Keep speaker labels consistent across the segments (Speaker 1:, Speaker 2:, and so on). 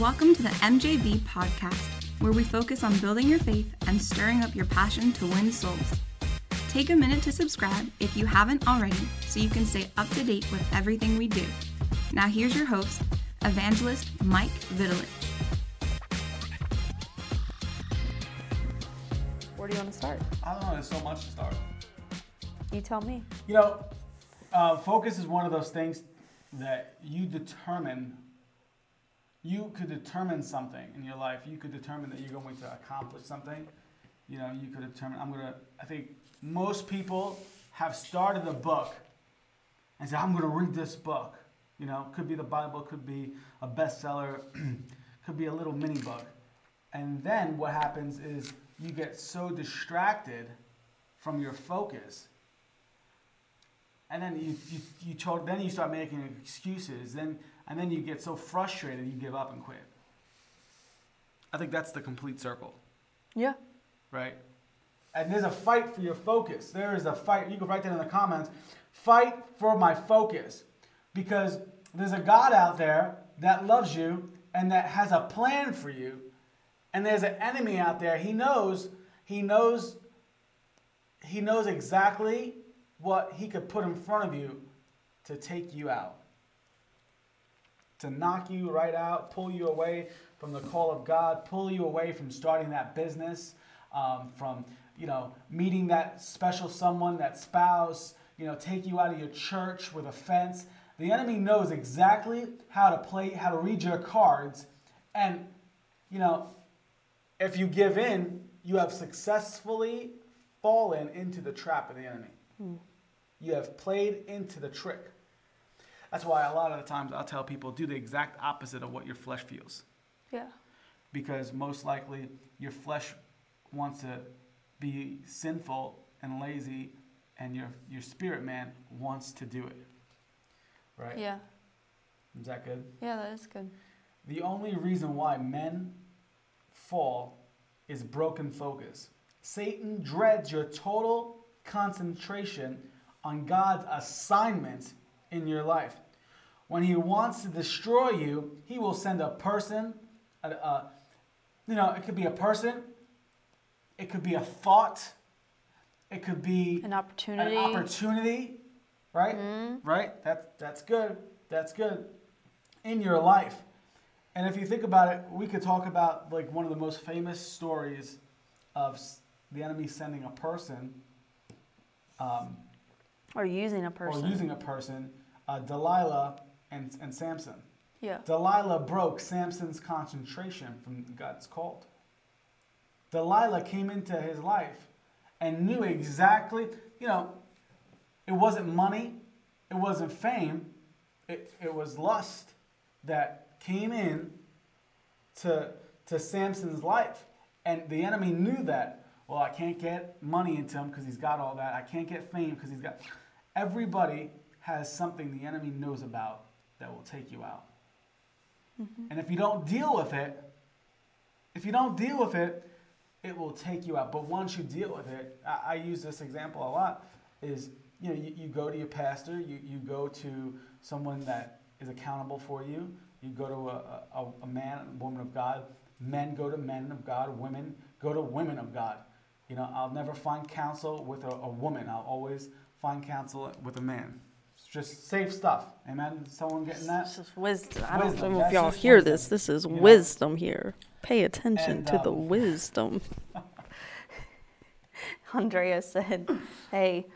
Speaker 1: Welcome to the MJV podcast, where we focus on building your faith and stirring up your passion to win souls. Take a minute to subscribe if you haven't already so you can stay up to date with everything we do. Now, here's your host, evangelist Mike Vitalich.
Speaker 2: Where do you want to start?
Speaker 3: I don't know. There's so much to start.
Speaker 2: You tell me.
Speaker 3: You know, uh, focus is one of those things that you determine. You could determine something in your life. You could determine that you're going to accomplish something. You know, you could determine. I'm gonna. I think most people have started a book and said, "I'm going to read this book." You know, could be the Bible, could be a bestseller, could be a little mini book, and then what happens is you get so distracted from your focus and then you, you, you told, then you start making excuses then and then you get so frustrated you give up and quit. I think that's the complete circle.
Speaker 2: Yeah.
Speaker 3: right? And there's a fight for your focus. There is a fight. You can write that in the comments. Fight for my focus. Because there's a god out there that loves you and that has a plan for you. And there's an enemy out there. He knows he knows he knows exactly what he could put in front of you to take you out to knock you right out pull you away from the call of god pull you away from starting that business um, from you know meeting that special someone that spouse you know take you out of your church with offense. The enemy knows exactly how to play how to read your cards. And you know if you give in you have successfully fallen into the trap of the enemy. You have played into the trick that's why a lot of the times i'll tell people do the exact opposite of what your flesh feels
Speaker 2: Yeah.
Speaker 3: because most likely your flesh wants to be sinful and lazy and your your spirit man wants to do it right
Speaker 2: Yeah.
Speaker 3: is that good
Speaker 2: Yeah, that is good.
Speaker 3: the only reason why men fall is broken focus satan dreads your total concentration on god's assignment in your life when he wants to destroy you he will send a person a, a, you know it could be a person it could be a thought it could be
Speaker 2: An opportunity.
Speaker 3: an opportunity, right? Right? That's that's good. That's good in your life. And if you think about it, we could talk about like one of the most famous stories of the enemy sending a person um,
Speaker 2: or using a person.
Speaker 3: or using a person, uh, Delilah and, and Samson.
Speaker 2: Yeah.
Speaker 3: Delilah broke Samson's concentration from God's called. Delilah came into his life and knew exactly, you know, it wasn't money, it wasn't fame, it, it was lust that came in to, to Samson's life. And the enemy knew that. Well, I can't get money into him because he's got all that. I can't get fame because he's got. Everybody has something the enemy knows about that will take you out. Mm-hmm. And if you don't deal with it, if you don't deal with it, it will take you out. But once you deal with it, I, I use this example a lot, is you know, you, you go to your pastor, you, you go to someone that is accountable for you, you go to a, a, a man, a woman of God, men go to men of God, women go to women of God. You know, I'll never find counsel with a, a woman. I'll always find counsel with a man. Just safe stuff. Amen. Someone getting that?
Speaker 2: This is wisdom. I don't know if y'all hear
Speaker 3: wisdom,
Speaker 2: this. This is
Speaker 3: you know?
Speaker 2: wisdom here. Pay attention
Speaker 3: And,
Speaker 2: to the
Speaker 3: um,
Speaker 2: wisdom. Andrea said, "Hey,"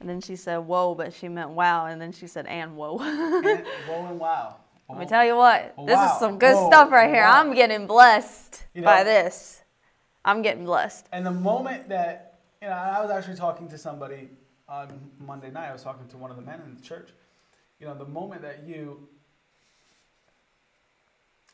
Speaker 2: and then she said, "Whoa," but she meant "wow," and then she said, "And whoa."
Speaker 3: And, whoa and wow.
Speaker 2: Let me tell you what, this
Speaker 3: Wow.
Speaker 2: is some good
Speaker 3: Whoa.
Speaker 2: stuff right here.
Speaker 3: Wow.
Speaker 2: I'm getting blessed
Speaker 3: You
Speaker 2: by this. I'm getting blessed.
Speaker 3: And the moment that, you know, I was actually talking to somebody on Monday night, I was talking to one of the men in the church. You know, the moment that you,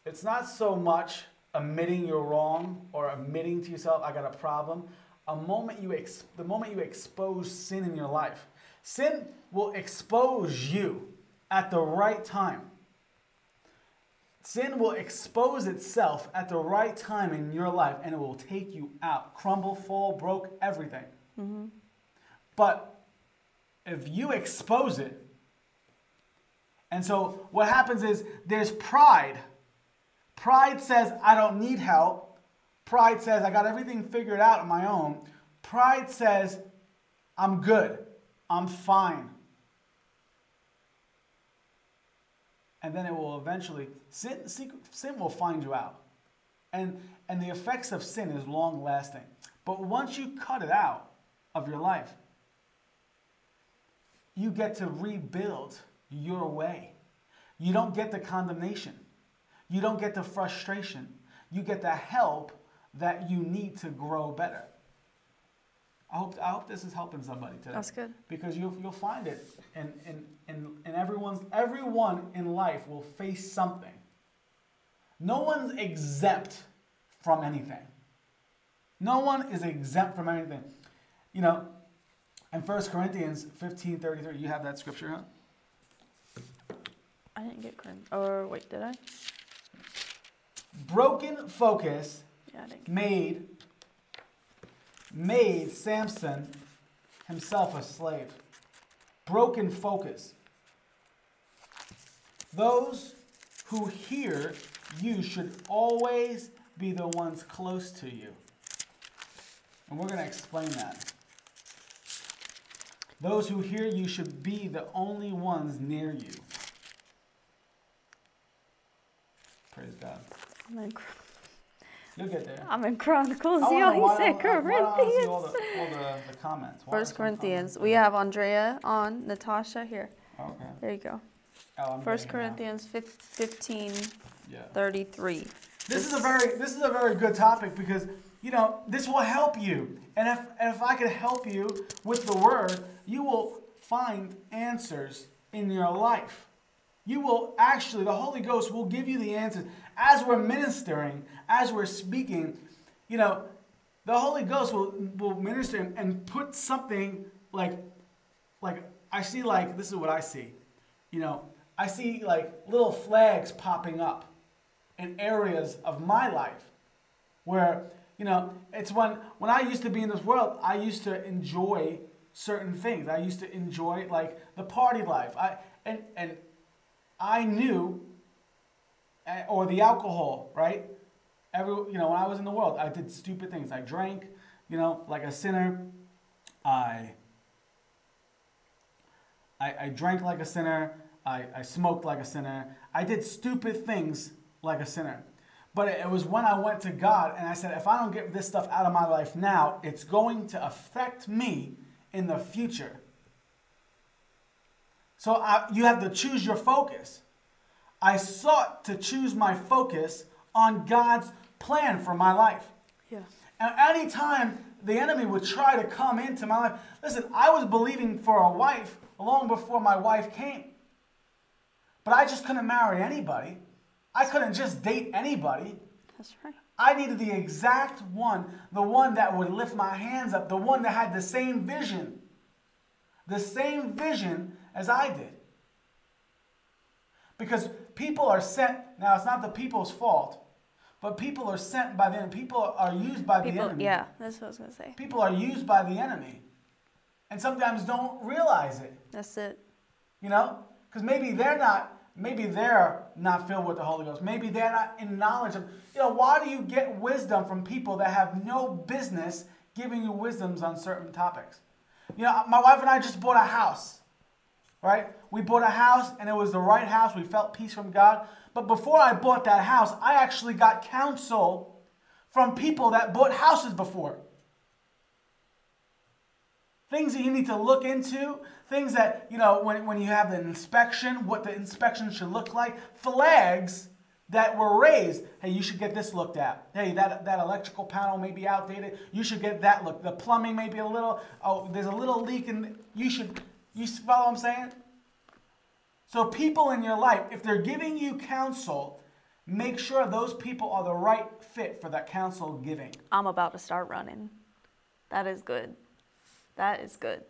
Speaker 3: it's not so much admitting you're wrong or admitting to yourself, I got a problem. A moment you, ex- the moment you expose sin in your life, sin will expose you at the right time. Sin will expose itself at the right time in your life and it will take you out. Crumble, fall, broke, everything. Mm-hmm. But if you expose it, and so what happens is there's pride. Pride says, I don't need help. Pride says, I got everything figured out on my own. Pride says, I'm good. I'm fine. And then it will eventually, sin, sin will find you out. And, and the effects of sin is long lasting. But once you cut it out of your life, you get to rebuild your way. You don't get the condemnation. You don't get the frustration. You get the help that you need to grow better. I hope, I hope this is helping somebody today.
Speaker 2: That's good.
Speaker 3: Because you'll, you'll find it. And, and, and, and everyone's, everyone in life will face something. No one's exempt from anything. No one is exempt from anything. You know, in 1 Corinthians 15 33, you have that scripture, huh?
Speaker 2: I didn't get crim. Or wait, did I?
Speaker 3: Broken focus
Speaker 2: Yeah,
Speaker 3: made made Samson himself a slave. Broken focus. Those who hear you should always be the ones close to you. And we're going to explain that. Those who hear you should be the only ones near you. Praise God.
Speaker 2: I'm in,
Speaker 3: You'll get there.
Speaker 2: I'm in Chronicles. You always say
Speaker 3: don't- why don't I see all
Speaker 2: Corinthians.
Speaker 3: the, all the, the comments? Why
Speaker 2: First Corinthians.
Speaker 3: comments
Speaker 2: We have Andrea on, Natasha here.
Speaker 3: Okay.
Speaker 2: There you go.
Speaker 3: Oh,
Speaker 2: First
Speaker 3: getting it now.
Speaker 2: Corinthians fif- 15
Speaker 3: Yeah.
Speaker 2: 33.
Speaker 3: This is a very this is a very good topic because you know this will help you, and if if I could help you with the word, you will find answers in your life. You will actually the Holy Ghost will give you the answers as we're ministering, as we're speaking. You know, the Holy Ghost will will minister and, and put something like like I see like this is what I see. You know, I see like little flags popping up in areas of my life where you know it's when when I used to be in this world I used to enjoy certain things I used to enjoy like the party life I and and I knew eh, or the alcohol right every you know when I was in the world I did stupid things I drank you know like a sinner I I, I drank like a sinner. I, I smoked like a sinner. I did stupid things like a sinner. But it, it was when I went to God and I said, if I don't get this stuff out of my life now, it's going to affect me in the future. So I, you have to choose your focus. I sought to choose my focus on God's plan for my life.
Speaker 2: Yeah.
Speaker 3: And anytime the enemy would try to come into my life, listen, I was believing for a wife long before my wife came. But I just couldn't marry anybody. I couldn't just date anybody.
Speaker 2: That's right.
Speaker 3: I needed the exact one, the one that would lift my hands up, the one that had the same vision. The same vision as I did. Because people are sent, now it's not the people's fault, but people are sent by the enemy. People are used by the enemy.
Speaker 2: yeah, that's what I was going to say.
Speaker 3: People are used by the enemy and sometimes don't realize it,
Speaker 2: That's it.
Speaker 3: you know? Because maybe they're not, maybe they're not filled with the Holy Ghost. Maybe they're not in knowledge of, you know, why do you get wisdom from people that have no business giving you wisdoms on certain topics? You know, my wife and I just bought a house, right? We bought a house and it was the right house. We felt peace from God. But before I bought that house, I actually got counsel from people that bought houses before things that you need to look into, things that, you know, when, when you have an inspection, what the inspection should look like, flags that were raised. Hey, you should get this looked at. Hey, that, that electrical panel may be outdated. You should get that looked. The plumbing may be a little, oh, there's a little leak and you should, you follow what I'm saying? So people in your life, if they're giving you counsel, make sure those people are the right fit for that counsel giving.
Speaker 2: I'm about to start running. That is good. That is good.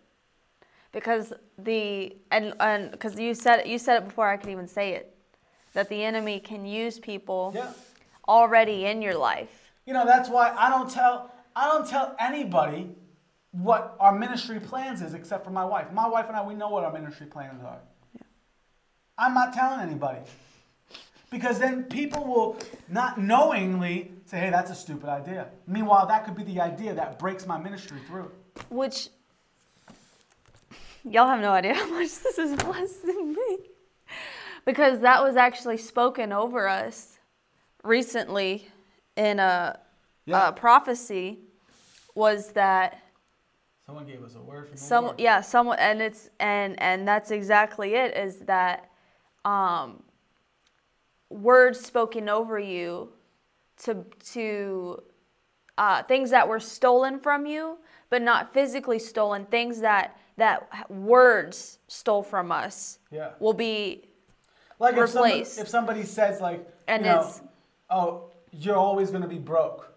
Speaker 2: Because the and and because you said you said it before I could even say it, that the enemy can use people
Speaker 3: Yeah.
Speaker 2: already in your life.
Speaker 3: You know, that's why I don't tell I don't tell anybody what our ministry plans is except for my wife. My wife and I we know what our ministry plans are. I'm not telling anybody. Because then people will not knowingly say, hey, that's a stupid idea. Meanwhile, that could be the idea that breaks my ministry through.
Speaker 2: Which y'all have no idea how much this is blessing me. Because that was actually spoken over us recently in a,
Speaker 3: Yeah.
Speaker 2: a prophecy was that
Speaker 3: Someone gave us a word from the
Speaker 2: some
Speaker 3: Lord.
Speaker 2: yeah someone and it's and and that's exactly it is that um words spoken over you to to uh, things that were stolen from you but not physically stolen things that that words stole from us
Speaker 3: Yeah.
Speaker 2: will be
Speaker 3: Like if somebody, if somebody says like,
Speaker 2: And
Speaker 3: you know, oh, you're always going to be broke.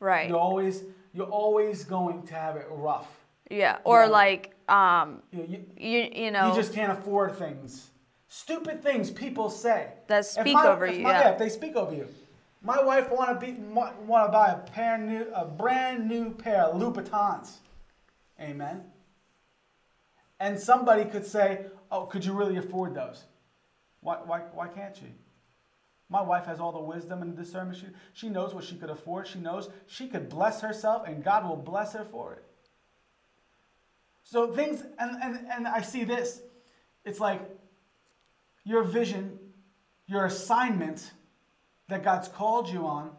Speaker 2: right
Speaker 3: You're always you're always going to have it rough.
Speaker 2: yeah or
Speaker 3: Yeah.
Speaker 2: like um
Speaker 3: You, you,
Speaker 2: you know
Speaker 3: you just can't afford things. Stupid things people say
Speaker 2: That speak
Speaker 3: my-
Speaker 2: over you,
Speaker 3: my-
Speaker 2: yeah.
Speaker 3: if they speak over you. My wife want to be want to buy a pair new a brand new pair of Louboutins. Amen. And somebody could say, "Oh, could you really afford those? Why why why can't you?" My wife has all the wisdom and discernment. She, she knows what she could afford. She knows she could bless herself, and God will bless her for it. So things, and, and, and I see this. It's like your vision, your assignment that God's called you on,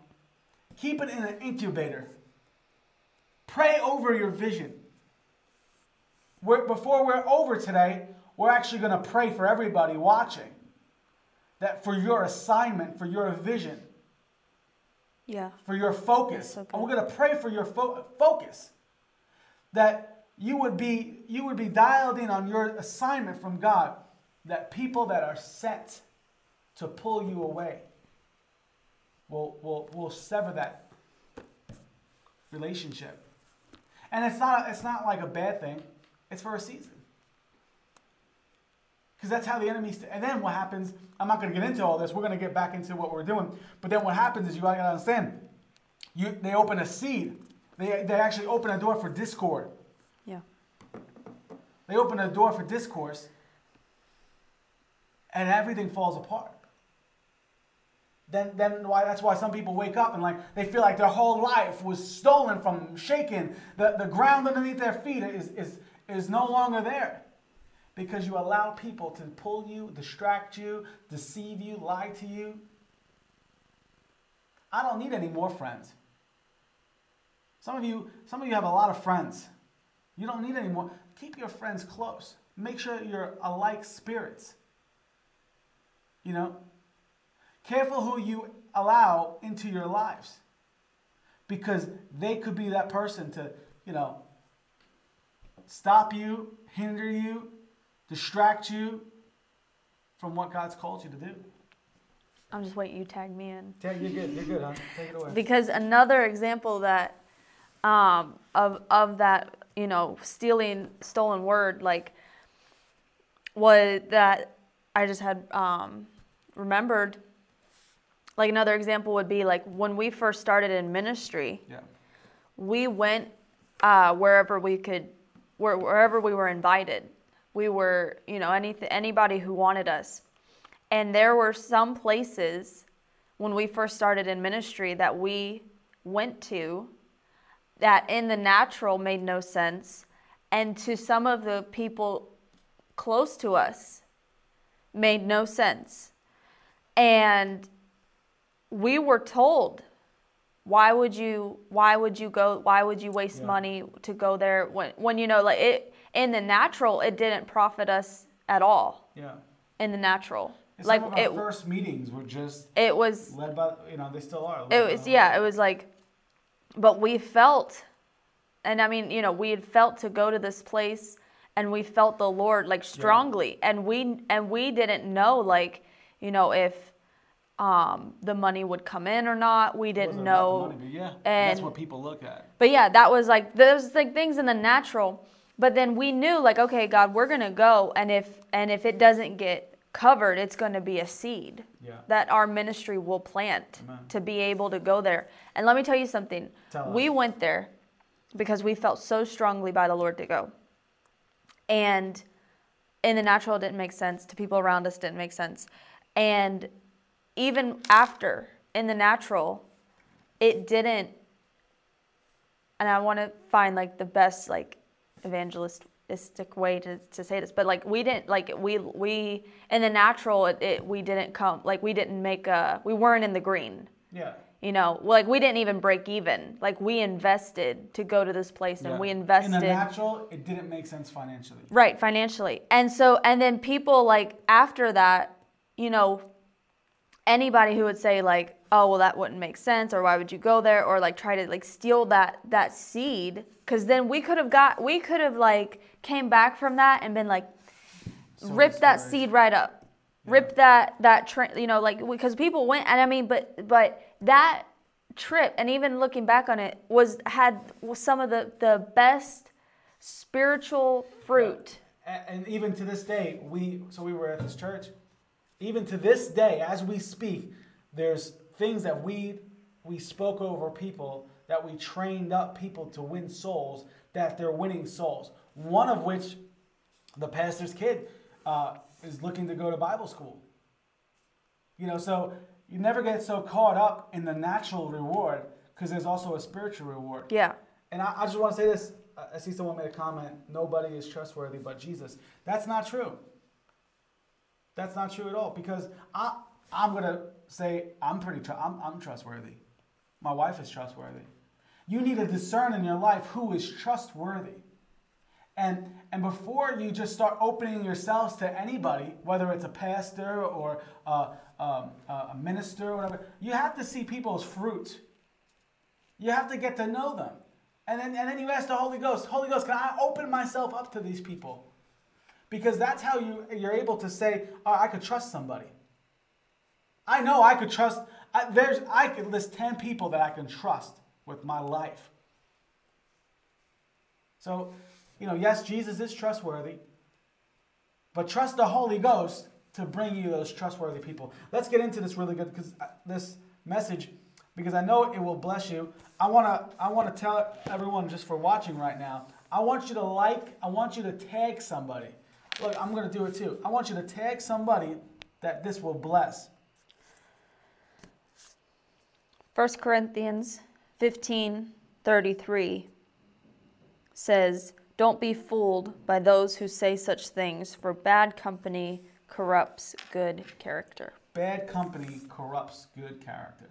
Speaker 3: keep it in an incubator. Pray over your vision. We're, before we're over today, we're actually going to pray for everybody watching that for your assignment, for your vision,
Speaker 2: yeah
Speaker 3: for your focus.
Speaker 2: so
Speaker 3: and we're going to pray for your fo- focus. That you would be you would be dialed in on your assignment from God. That people that are set to pull you away will will will sever that relationship. And it's not it's not like a bad thing. It's for a season. Because that's how the enemy. St- and then what happens? I'm not going to get into all this. We're going to get back into what we're doing. But then what happens is you got to understand. You they open a seed. They they actually open a door for discord.
Speaker 2: yeah
Speaker 3: They open a door for discourse. And everything falls apart. Then then why that's why some people wake up and like they feel like their whole life was stolen from them, shaken. The the ground underneath their feet is is is no longer there because you allow people to pull you, distract you, deceive you, lie to you. I don't need any more friends. Some of you, some of you have a lot of friends. You don't need any more. Keep your friends close. Make sure you're alike spirits. You know? Careful who you allow into your lives. Because they could be that person to, you know, stop you, hinder you, distract you from what God's called you to do.
Speaker 2: i'm just waiting you tag me in
Speaker 3: Yeah, you're good. You're good, huh? Take it away.
Speaker 2: because another example that um, of of that you know stealing stolen word like was that I just had um, remembered. Like another example would be like when we first started in ministry,
Speaker 3: Yeah.
Speaker 2: we went uh, wherever we could, where, wherever we were invited. We were, you know, any, anybody who wanted us. And there were some places when we first started in ministry that we went to that in the natural made no sense. And to some of the people close to us made no sense. And we were told why would you why would you go why would you waste
Speaker 3: Yeah.
Speaker 2: money to go there when when you know like it in the natural it didn't profit us at all
Speaker 3: Yeah.
Speaker 2: in the natural
Speaker 3: And
Speaker 2: like
Speaker 3: some of our
Speaker 2: it
Speaker 3: first meetings were just
Speaker 2: it was
Speaker 3: led by, you know, they still are.
Speaker 2: it was yeah it was like but we felt and i mean you know we had felt to go to this place and we felt the lord like strongly and we and we didn't know like you know if um the money would come in or not we didn't
Speaker 3: wasn't about the
Speaker 2: know
Speaker 3: money, yeah, that's what people look at.
Speaker 2: but yeah, that was like those like things in the natural. But then we knew like, okay, God, we're gonna go, and if and if it doesn't get covered, it's gonna be a seed
Speaker 3: Yeah.
Speaker 2: that our ministry will plant
Speaker 3: Amen.
Speaker 2: to be able to go there. And let me tell you something.
Speaker 3: Tell
Speaker 2: we
Speaker 3: us.
Speaker 2: went there because we felt so strongly by the Lord to go. And in the natural, it didn't make sense. To people around us, didn't make sense. And even after in the natural, it didn't. And I want to find like the best like evangelistic way to, to say this, but like we didn't like we we in the natural it, it we didn't come like we didn't make a we weren't in the green.
Speaker 3: Yeah.
Speaker 2: You know, like we didn't even break even. Like we invested to go to this place, and
Speaker 3: Yeah.
Speaker 2: we invested.
Speaker 3: In the natural, it didn't make sense financially.
Speaker 2: Right, financially. And so, and then people like after that, you know, anybody who would say like, oh, well, that wouldn't make sense, or why would you go there, or like try to like steal that that seed, because then we could have got, we could have like came back from that and been like,
Speaker 3: So
Speaker 2: ripped that seed right up, ripped that that tra- you know, like because people went, and I mean, but but that trip, and even looking back on it, was had was some of the the best spiritual fruit.
Speaker 3: A- And even to this day, we so we were at this church. Even to this day, as we speak, there's things that we we spoke over people that we trained up people to win souls. That they're winning souls. One of which, the pastor's kid, uh, is looking to go to Bible school. You know, so you never get so caught up in the natural reward because there's also a spiritual reward.
Speaker 2: Yeah.
Speaker 3: And I, I just want to say this. I- I see someone made a comment. Nobody is trustworthy but Jesus. That's not true. That's not true at all. Because I, I'm gonna say I'm pretty. Tr- I'm, I'm trustworthy. My wife is trustworthy. You need to discern in your life who is trustworthy. And and before you just start opening yourselves to anybody, whether it's a pastor or a, um, a minister or whatever, you have to see people's fruit. You have to get to know them. And then, and then you ask the Holy Ghost, Holy Ghost, can I open myself up to these people? Because that's how you, you're able to say, oh, I could trust somebody. I know I could trust, I, there's, I could list 10 people that I can trust with my life. So, you know, yes, Jesus is trustworthy, but trust the Holy Ghost to bring you those trustworthy people. Let's get into this really good because uh, this message, because I know it will bless you. I want to I want to tell everyone just for watching right now. I want you to like, I want you to tag somebody. Look, I'm going to do it too. I want you to tag somebody that this will bless.
Speaker 2: 1 Corinthians 15 33 says, Don't be fooled by those who say such things, for bad company corrupts good character.
Speaker 3: Bad company corrupts good character.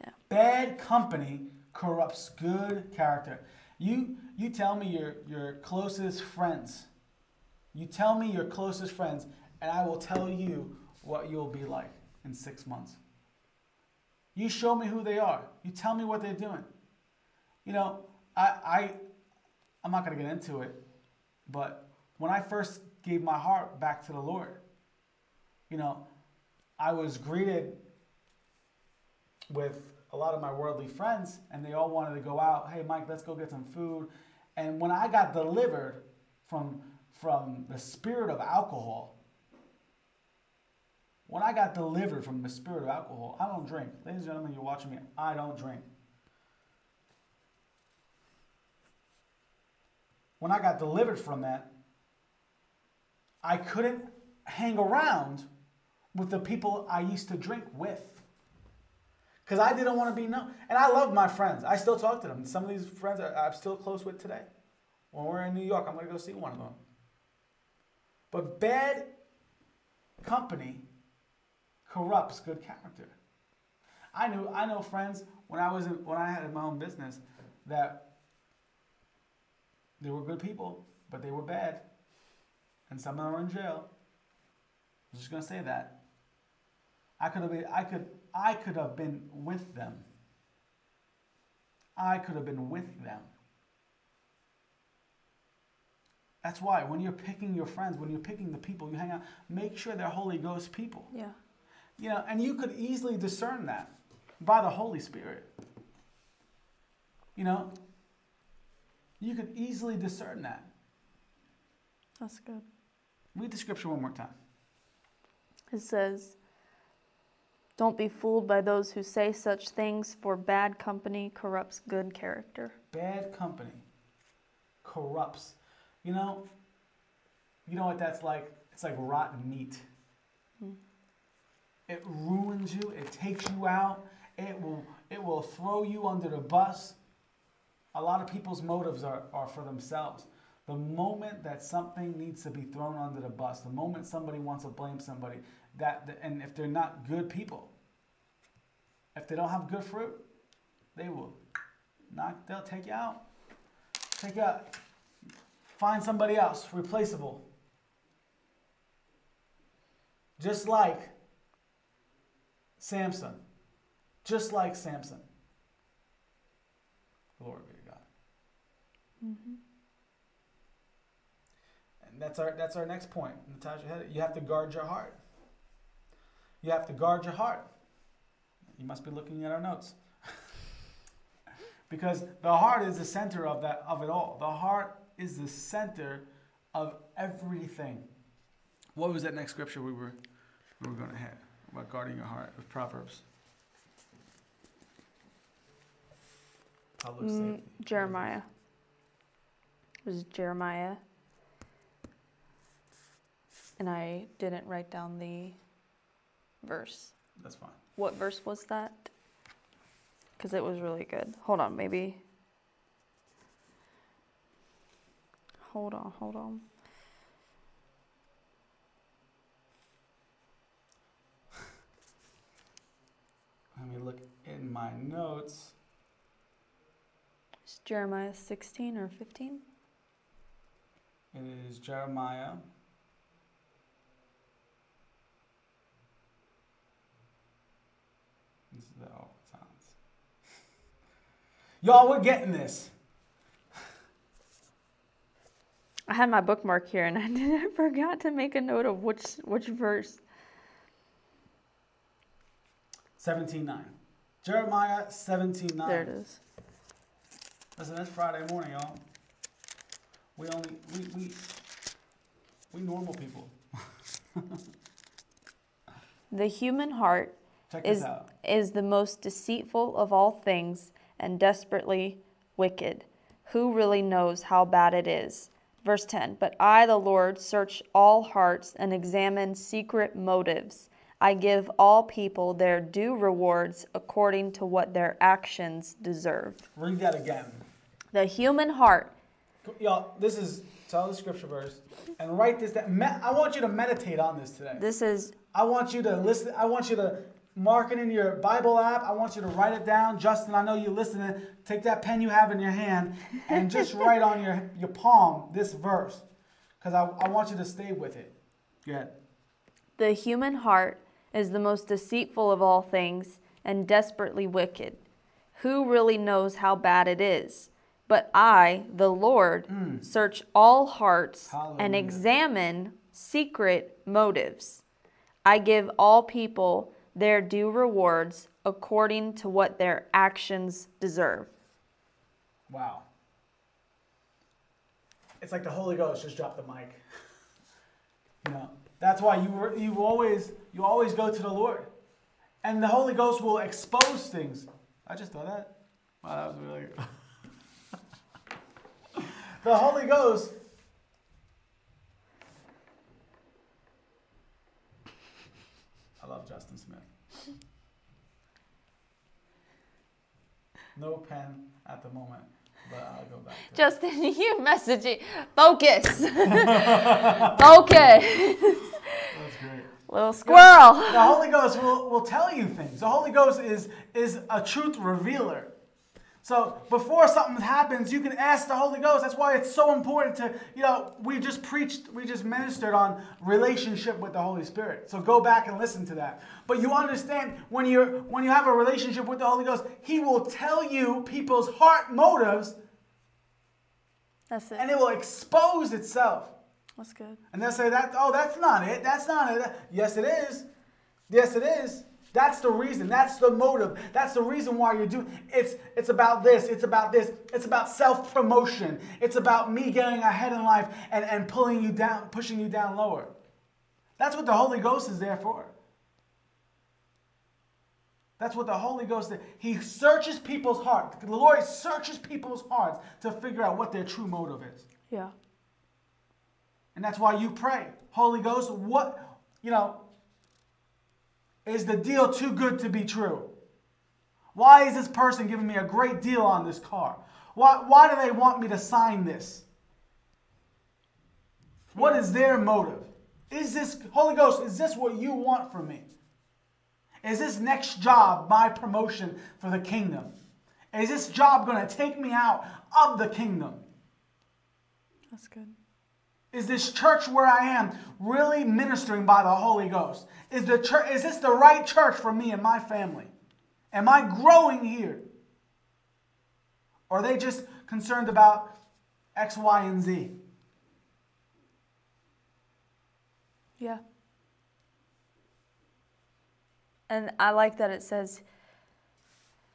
Speaker 2: Yeah.
Speaker 3: Bad company corrupts good character. You you tell me your your closest friends. You tell me your closest friends, and I will tell you what you'll be like in six months. You show me who they are. You tell me what they're doing. You know, I I I'm not gonna get into it, but when I first gave my heart back to the Lord, you know, I was greeted with a lot of my worldly friends, and they all wanted to go out. Hey, Mike, let's go get some food. And when I got delivered from from the spirit of alcohol, when I got delivered from the spirit of alcohol, I don't drink. Ladies and gentlemen, you're watching me. I don't drink. When I got delivered from that, I couldn't hang around with the people I used to drink with. Because I didn't want to be known. And I love my friends. I still talk to them. Some of these friends I'm still close with today. When we're in New York, I'm going to go see one of them. But bad company corrupts good character. I knew I know friends when I was in, when I had my own business that they were good people, but they were bad, and some of them are in jail. I'm just gonna say that. I could have been I could I could have been with them. I could have been with them. That's why when you're picking your friends, when you're picking the people you hang out, make sure they're Holy Ghost people.
Speaker 2: Yeah.
Speaker 3: You know, and you could easily discern that by the Holy Spirit. You know, you could easily discern that.
Speaker 2: That's good.
Speaker 3: Read the scripture one more time.
Speaker 2: It says, Don't be fooled by those who say such things, for bad company corrupts good character.
Speaker 3: Bad company corrupts. You know, you know what that's like? It's like rotten meat. Hmm. It ruins ruins you, it takes you out, it will, it will throw you under the bus. A lot of people's motives are, are for themselves. The moment that something needs to be thrown under the bus, the moment somebody wants to blame somebody, that and if they're not good people, if they don't have good fruit, they will knock. They'll take you out. Take you out. Find somebody else, replaceable. Just like Samson. Just like Samson. Glory be to God. Mm-hmm. And that's our that's our next point. Natasha had it. You have to guard your heart. You have to guard your heart. You must be looking at our notes. because the heart is the center of that of it all. The heart is the center of everything. What was that next scripture we were we were going to have about guarding your heart with Proverbs?
Speaker 2: Mm, Jeremiah. It was Jeremiah. And I didn't write down the verse.
Speaker 3: That's fine.
Speaker 2: What verse was that? Because it was really good. Hold on, maybe. Hold on, hold on.
Speaker 3: Let me look in my notes.
Speaker 2: Is Jeremiah 16 or 15?
Speaker 3: It is Jeremiah. This is the oh, sounds. Y'all, we're getting this.
Speaker 2: I had my bookmark here and I didn't forgot to make a note of which which verse.
Speaker 3: 17.9. Jeremiah 17.9.
Speaker 2: There it is.
Speaker 3: Listen, it's Friday morning, y'all. We only we we we normal people.
Speaker 2: the human heart
Speaker 3: Check
Speaker 2: is is the most deceitful of all things and desperately wicked. Who really knows how bad it is? Verse 10 But I, the Lord, search all hearts and examine secret motives. I give all people their due rewards according to what their actions deserve.
Speaker 3: Read that again.
Speaker 2: The human heart.
Speaker 3: Y'all, this is tell the scripture verse and write this down. I want you to meditate on this today.
Speaker 2: This is
Speaker 3: I want you to listen. I want you to mark it in your Bible app. I want you to write it down. Justin, I know you're listening. Take that pen you have in your hand and just write on your, your palm this verse because I, I want you to stay with it. Go ahead.
Speaker 2: The human heart is the most deceitful of all things and desperately wicked. Who really knows how bad it is? But I, the Lord, mm. search all hearts Hallelujah. and examine secret motives. I give all people their due rewards according to what their actions deserve.
Speaker 3: Wow. It's like the Holy Ghost just dropped the mic. you know, that's why you were, you always you always go to the Lord. And the Holy Ghost will expose things. I just thought that. Wow, that was really good. the Holy Ghost I love Justin Smith. No pen at the moment, but I'll go back.
Speaker 2: Justin, you messaging. Focus. Focus.
Speaker 3: That's great.
Speaker 2: Little squirrel.
Speaker 3: the Holy Ghost will, will tell you things. The Holy Ghost is, is a truth revealer. So before something happens, you can ask the Holy Ghost. That's why it's so important to, you know, we just preached, we just ministered on relationship with the Holy Spirit. So go back and listen to that. But you understand when you're when you have a relationship with the Holy Ghost, He will tell you people's heart motives.
Speaker 2: That's it.
Speaker 3: And it will expose itself.
Speaker 2: That's good.
Speaker 3: And they'll say that, oh, that's not it. That's not it. Yes, it is. Yes, it is. That's the reason. That's the motive. That's the reason why you're doing it's it's about this. It's about this. It's about self-promotion. It's about me getting ahead in life and, and pulling you down, pushing you down lower. That's what the Holy Ghost is there for. That's what the Holy Ghost is. He searches people's hearts. The Lord searches people's hearts to figure out what their true motive is.
Speaker 2: Yeah.
Speaker 3: And that's why you pray. Holy Ghost, what, you know, Is the deal too good to be true? Why is this person giving me a great deal on this car? Why, why do they want me to sign this? What is their motive? Is this, Holy Ghost, is this what you want from me? Is this next job my promotion for the kingdom? Is this job going to take me out of the kingdom?
Speaker 2: That's good.
Speaker 3: Is this church where I am really ministering by the Holy Ghost? Is the church is this the right church for me and my family? Am I growing here? Or are they just concerned about X, Y, and Z?
Speaker 2: Yeah. And I like that it says,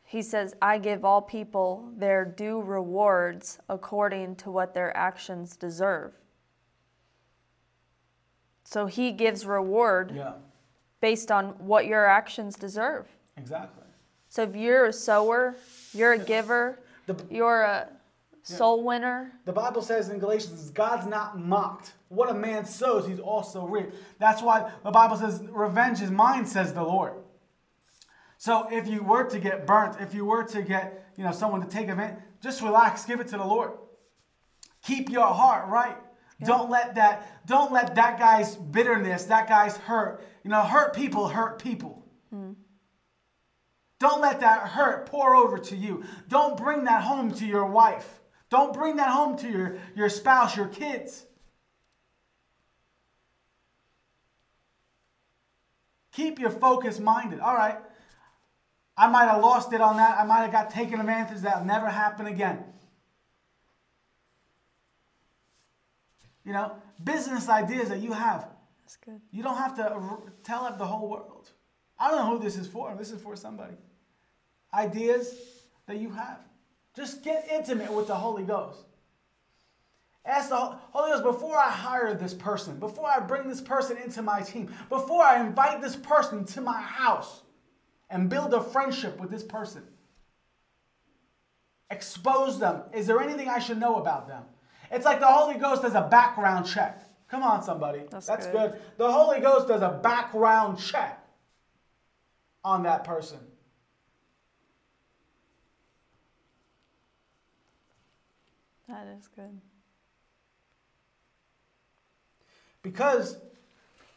Speaker 2: he says, I give all people their due rewards according to what their actions deserve. So he gives reward
Speaker 3: Yeah,
Speaker 2: based on what your actions deserve.
Speaker 3: exactly.
Speaker 2: So if you're a sower, you're a giver,
Speaker 3: The,
Speaker 2: you're a soul winner.
Speaker 3: the Bible says in Galatians, God's not mocked. What a man sows, he's also reaped. That's why the Bible says, Revenge is mine, says the Lord. So if you were to get burnt, if you were to get, you know, someone to take advantage, just relax, give it to the Lord. Keep your heart right. Don't let that, don't let that guy's bitterness, that guy's hurt, you know, hurt people hurt people. Hmm. Don't let that hurt pour over to you. Don't bring that home to your wife. Don't bring that home to your, your spouse, your kids. Keep your focus minded. All right. I might have lost it on that. I might have got taken advantage. That'll never happen again. You know, business ideas that you have,
Speaker 2: That's good.
Speaker 3: you don't have to r- tell up the whole world. I don't know who this is for. This is for somebody. Ideas that you have. Just get intimate with the Holy Ghost. Ask the Holy Ghost before I hire this person, before I bring this person into my team, before I invite this person to my house and build a friendship with this person. Expose them. Is there anything I should know about them? It's like the Holy Ghost does a background check. Come on, somebody.
Speaker 2: That's
Speaker 3: good.
Speaker 2: good.
Speaker 3: The Holy Ghost does a background check on that person.
Speaker 2: That is good.
Speaker 3: Because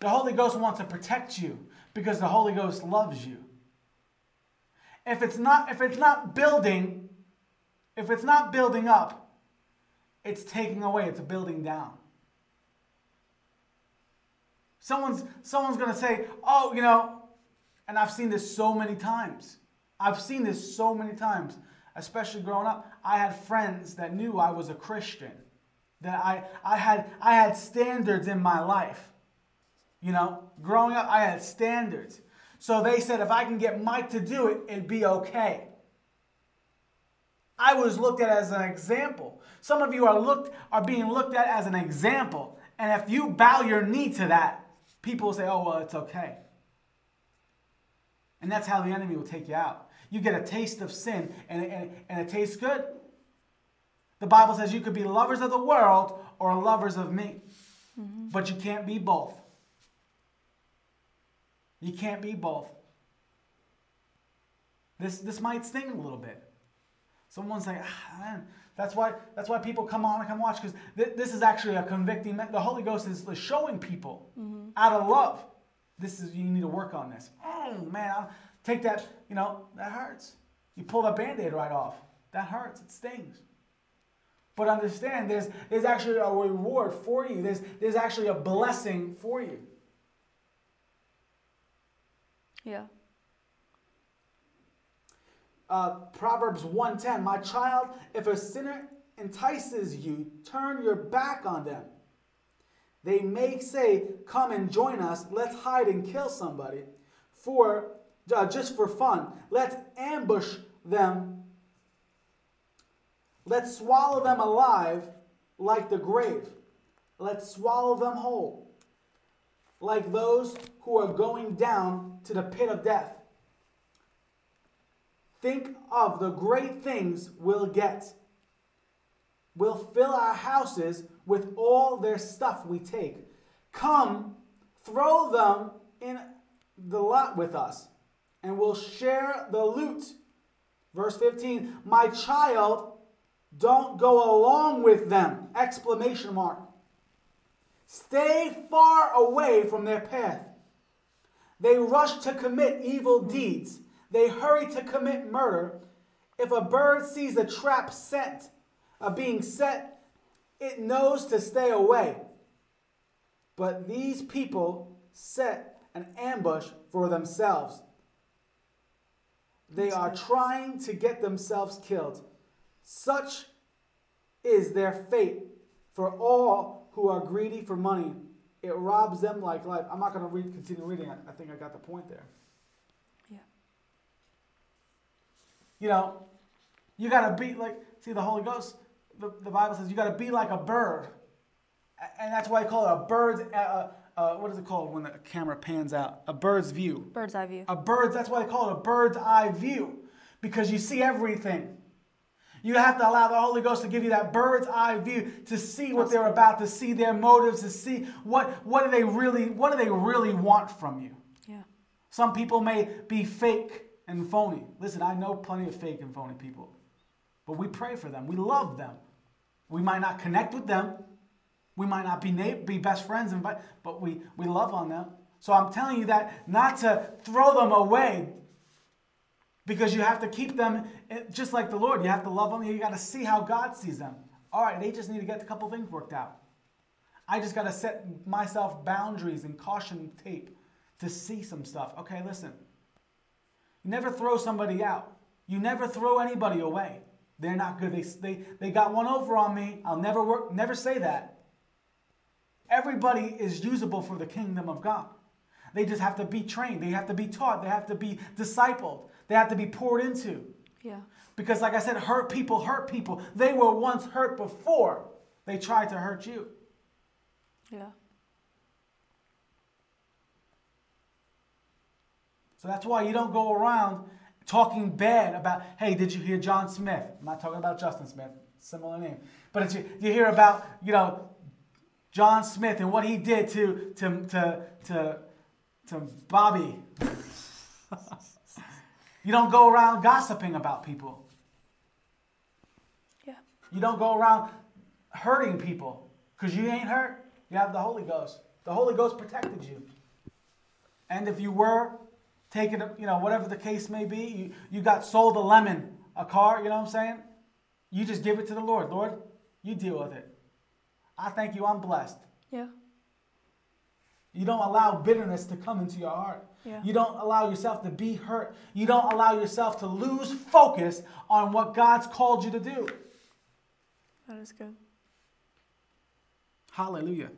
Speaker 3: the Holy Ghost wants to protect you because the Holy Ghost loves you. If it's not if it's not building, if it's not building up, it's taking away, it's building down. Someone's someone's to say, "Oh, you know, and I've seen this so many times. I've seen this so many times, especially growing up. I had friends that knew I was a Christian that I, I had I had standards in my life. You know, growing up, I had standards. So they said if I can get Mike to do it, it'd be okay. I was looked at as an example. Some of you are looked are being looked at as an example. And if you bow your knee to that, people will say, oh well, it's okay. And that's how the enemy will take you out. You get a taste of sin and, and, and it tastes good. The Bible says you could be lovers of the world or lovers of me, mm-hmm. but you can't be both. You can't be both. This, this might sting a little bit. Someone's like, ah, man, that's why that's why people come on and come watch because th- this is actually a convicting. Me- the Holy Ghost is is showing people out of love. This is you need to work on this. Oh man, I'll take that. You know that hurts. You pull that band-aid right off. That hurts. It stings. But understand, there's there's actually a reward for you. There's there's actually a blessing for you.
Speaker 2: Yeah.
Speaker 3: Uh, Proverbs 110, my child, if a sinner entices you, turn your back on them. They may say, come and join us, let's hide and kill somebody for uh, just for fun. Let's ambush them. Let's swallow them alive like the grave. Let's swallow them whole like those who are going down to the pit of death. Think of the great things we'll get. We'll fill our houses with all their stuff we take. Come, throw them in the lot with us and we'll share the loot. Verse 15, my child, don't go along with them! Exclamation mark. Stay far away from their path. They rush to commit evil deeds. They hurry to commit murder. If a bird sees a trap set, a being set, it knows to stay away. But these people set an ambush for themselves. They are trying to get themselves killed. Such is their fate for all who are greedy for money. It robs them like life. I'm not going to read, continue reading. I, I think I got the point there.
Speaker 2: Yeah.
Speaker 3: You know, you got to be like, see, the Holy Ghost, the, the Bible says you got to be like a bird. And that's why I call it a bird's, uh, uh, what is it called when the camera pans out? A bird's view.
Speaker 2: Bird's eye view.
Speaker 3: A bird's, that's why they call it a bird's eye view, because you see everything. You have to allow the Holy Ghost to give you that bird's eye view to see what they're about, to see their motives, to see what, what do they really what do they really want from you.
Speaker 2: Yeah.
Speaker 3: Some people may be fake and phony. Listen, I know plenty of fake and phony people. But we pray for them. We love them. We might not connect with them. We might not be na- be best friends, and but we, we love on them. So I'm telling you that not to throw them away because you have to keep them eh, just like the Lord. You have to love them. You got to see how God sees them. All right, they just need to get a couple things worked out. I just got to set myself boundaries and caution tape to see some stuff. Okay, listen. You never throw somebody out. You never throw anybody away. They're not good. They, they, they got one over on me. I'll never work, never say that. Everybody is usable for the kingdom of God. They just have to be trained. They have to be taught. They have to be discipled. They have to be poured into.
Speaker 2: Yeah.
Speaker 3: Because, like I said, hurt people hurt people. They were once hurt before they tried to hurt you.
Speaker 2: Yeah.
Speaker 3: So that's why you don't go around talking bad about, hey, did you hear John Smith? I'm not talking about Justin Smith, similar name. But you, you hear about, you know, John Smith and what he did to, to, to, to, to Bobby. you don't go around gossiping about people.
Speaker 2: Yeah.
Speaker 3: You don't go around hurting people because you ain't hurt. You have the Holy Ghost. The Holy Ghost protected you. And if you were taking, a- you know, whatever the case may be, you, you got sold a lemon, a car, you know what I'm saying? You just give it to the Lord. Lord, you deal with it. I thank you, I'm blessed.
Speaker 2: Yeah.
Speaker 3: You don't allow bitterness to come into your heart.
Speaker 2: Yeah.
Speaker 3: You don't allow yourself to be hurt. You don't allow yourself to lose focus on what God's called you to do.
Speaker 2: That is good.
Speaker 3: Hallelujah.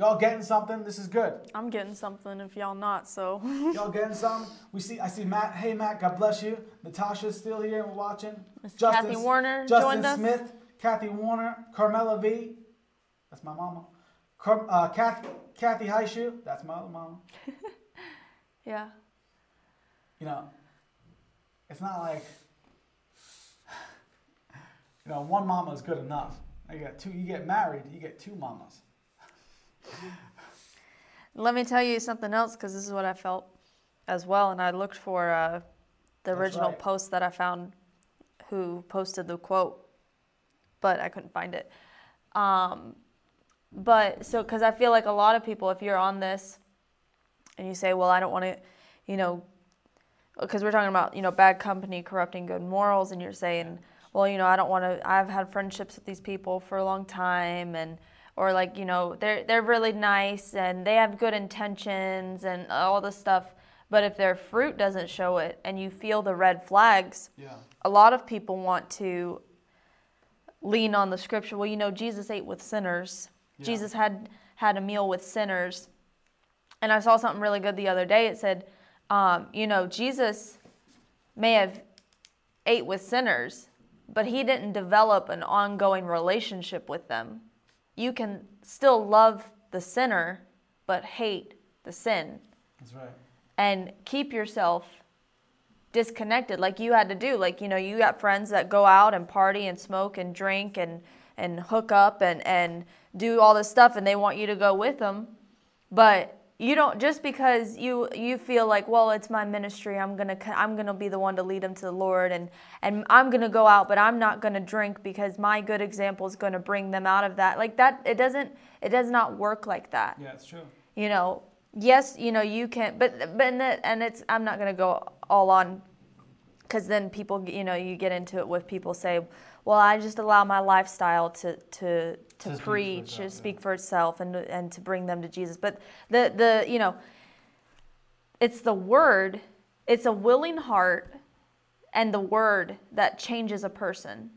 Speaker 3: Y'all getting something? This is good.
Speaker 2: I'm getting something if y'all not, so.
Speaker 3: Y'all getting something? We see. I see Matt. Hey Matt, God bless you. Natasha's still here and watching.
Speaker 2: Miss Kathy Warner
Speaker 3: Justin
Speaker 2: joined us.
Speaker 3: Smith, Kathy Warner, Carmela V. That's my mama. Car, uh, Kathy, Kathy Highshoe. That's my other mama.
Speaker 2: yeah.
Speaker 3: You know, it's not like you know one mama is good enough. You get two. You get married, you get two mamas.
Speaker 2: Let me tell you something else because this is what I felt as well. And I looked for uh, the
Speaker 3: That's
Speaker 2: original
Speaker 3: right.
Speaker 2: post that I found who posted the quote, but I couldn't find it. Um, but so, because I feel like a lot of people, if you're on this and you say, well, I don't want to, you know, because we're talking about, you know, bad company corrupting good morals, and you're saying, well, you know, I don't want to, I've had friendships with these people for a long time, and, or like, you know, they're, they're really nice and they have good intentions and all this stuff. But if their fruit doesn't show it and you feel the red flags,
Speaker 3: Yeah.
Speaker 2: a lot of people want to lean on the scripture. Well, you know, Jesus ate with sinners.
Speaker 3: Yeah.
Speaker 2: Jesus had had a meal with sinners. And I saw something really good the other day. It said, um, you know, Jesus may have ate with sinners, but he didn't develop an ongoing relationship with them. You can still love the sinner, but hate the sin.
Speaker 3: That's right.
Speaker 2: and keep yourself disconnected like you had to do. Like you know you got friends that go out and party and smoke and drink and and hook up and and do all this stuff and they want you to go with them. But you don't just because you you feel like well it's my ministry i'm gonna i'm gonna be the one to lead them to the lord and and i'm gonna go out but i'm not gonna drink because my good example is gonna bring them out of that like that it doesn't it does not work like that
Speaker 3: Yeah, it's true.
Speaker 2: you know yes you know you can but but and, it, and it's i'm not gonna go all on because then people you know you get into it with people say well i just allow my lifestyle to to to,
Speaker 3: To
Speaker 2: preach to
Speaker 3: yeah.
Speaker 2: speak for itself and and to bring them to jesus. But the the you know it's the word it's a willing heart and the word that changes a person.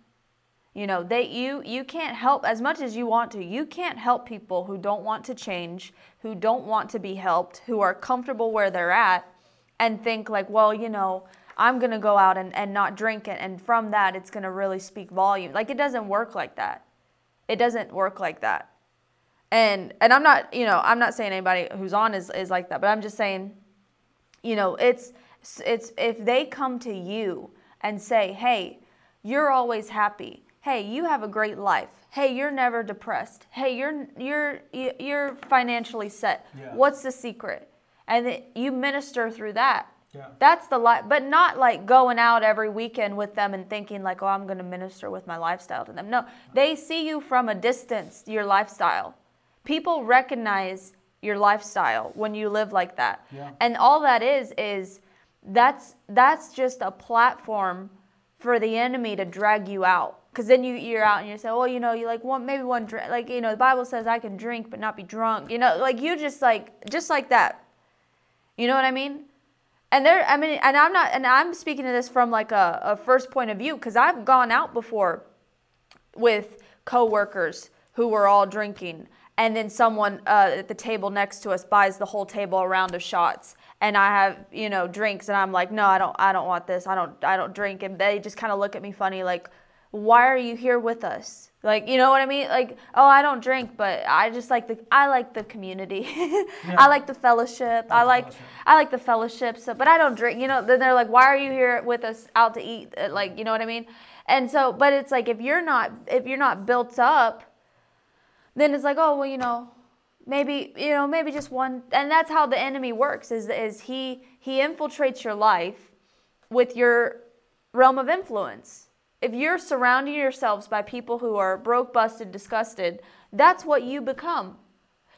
Speaker 2: You know they you you can't help as much as you want to you can't help people who don't want to change who don't want to be helped who are comfortable where they're at and think like well you know i'm going to go out and, and not drink it and from that it's going to really speak volume. Like it doesn't work like that it doesn't work like that. And and i'm not you know i'm not saying anybody who's on is, is like that but i'm just saying you know it's it's if they come to you and say hey you're always happy. Hey you have a great life. Hey you're never depressed. Hey you're you're you're financially set.
Speaker 3: Yeah.
Speaker 2: what's the secret? And that you minister through that
Speaker 3: Yeah.
Speaker 2: that's the life but not like going out every weekend with them and thinking like oh i'm going to minister with my lifestyle to them. No they see you from a distance your lifestyle. People recognize your lifestyle when you live like that.
Speaker 3: Yeah.
Speaker 2: and all that is is that's that's just a platform for the enemy to drag you out. Because then you you're out and you say well you know you like one maybe one drink like you know the bible says i can drink but not be drunk. You know like you just like just like that. You know what i mean and there i mean and i'm not and i'm speaking to this from like a, a first point of view because i've gone out before with coworkers who were all drinking and then someone uh, at the table next to us buys the whole table a round of shots and i have you know drinks and i'm like no i don't i don't want this. I don't i don't drink. And they just kind of look at me funny like why are you here with us? Like you know what i mean? Like oh i don't drink but i just like the i like the community. I like the fellowship. I
Speaker 3: the
Speaker 2: like
Speaker 3: fellowship.
Speaker 2: i like the fellowship so but i don't drink you know? Then they're like why are you here with us out to eat? Uh, like you know what i mean? And so but it's like if you're not if you're not built up then it's like oh well you know maybe you know maybe just one and that's how the enemy works is is he he infiltrates your life with your realm of influence if you're surrounding yourselves by people who are broke busted disgusted that's what you become.